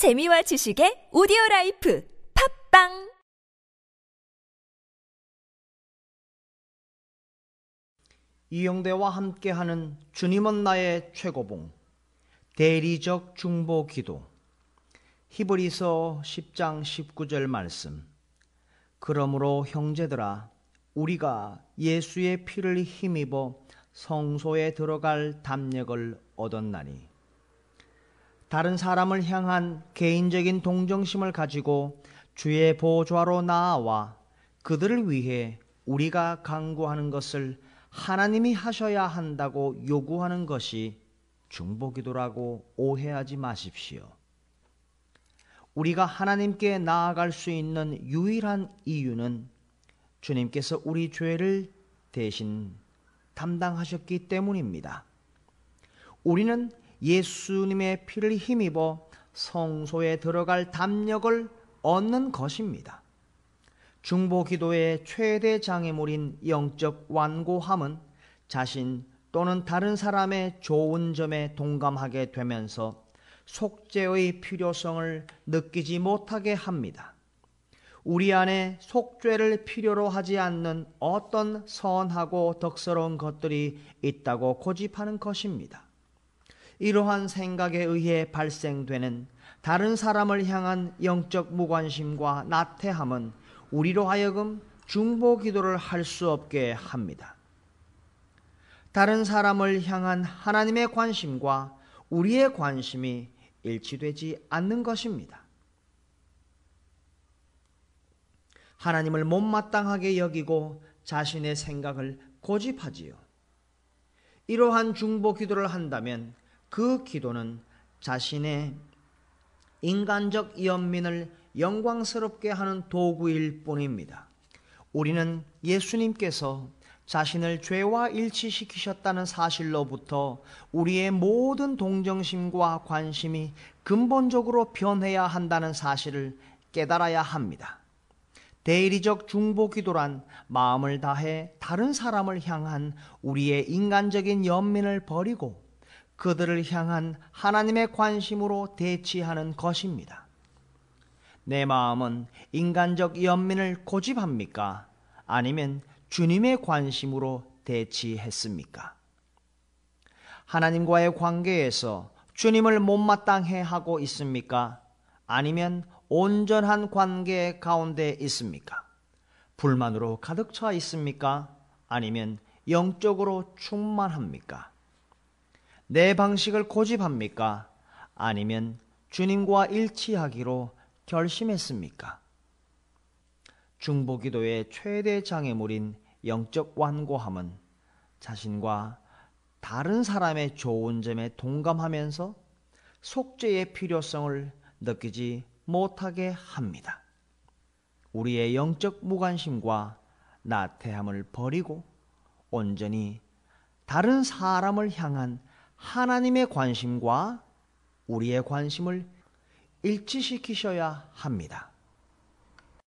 재미와 지식의 오디오 라이프 팟빵! 이영대와 함께하는 주님은 나의 최고봉 대리적 중보 기도. 히브리서 10장 19절 말씀. 그러므로 형제들아 우리가 예수의 피를 힘입어 성소에 들어갈 담력을 얻었나니 다른 사람을 향한 개인적인 동정심을 가지고 주의 보좌로 나아와 그들을 위해 우리가 강구하는 것을 하나님이 하셔야 한다고 요구하는 것이 중보기도라고 오해하지 마십시오. 우리가 하나님께 나아갈 수 있는 유일한 이유는 주님께서 우리 죄를 대신 담당하셨기 때문입니다. 우리는 예수님의 피를 힘입어 성소에 들어갈 담력을 얻는 것입니다. 중보 기도의 최대 장애물인 영적 완고함은 자신 또는 다른 사람의 좋은 점에 동감하게 되면서 속죄의 필요성을 느끼지 못하게 합니다. 우리 안에 속죄를 필요로 하지 않는 어떤 선하고 덕스러운 것들이 있다고 고집하는 것입니다. 이러한 생각에 의해 발생되는 다른 사람을 향한 영적 무관심과 나태함은 우리로 하여금 중보 기도를 할 수 없게 합니다. 다른 사람을 향한 하나님의 관심과 우리의 관심이 일치되지 않는 것입니다. 하나님을 못마땅하게 여기고 자신의 생각을 고집하지요. 이러한 중보 기도를 한다면 그 기도는 자신의 인간적 연민을 영광스럽게 하는 도구일 뿐입니다. 우리는 예수님께서 자신을 죄와 일치시키셨다는 사실로부터 우리의 모든 동정심과 관심이 근본적으로 변해야 한다는 사실을 깨달아야 합니다. 대리적 중보 기도란 마음을 다해 다른 사람을 향한 우리의 인간적인 연민을 버리고 그들을 향한 하나님의 관심으로 대치하는 것입니다. 내 마음은 인간적 연민을 고집합니까? 아니면 주님의 관심으로 대치했습니까? 하나님과의 관계에서 주님을 못마땅해 하고 있습니까? 아니면 온전한 관계 가운데 있습니까? 불만으로 가득 차 있습니까? 아니면 영적으로 충만합니까? 내 방식을 고집합니까? 아니면 주님과 일치하기로 결심했습니까? 중보기도의 최대 장애물인 영적 완고함은 자신과 다른 사람의 좋은 점에 동감하면서 속죄의 필요성을 느끼지 못하게 합니다. 우리의 영적 무관심과 나태함을 버리고 온전히 다른 사람을 향한 하나님의 관심과 우리의 관심을 일치시키셔야 합니다.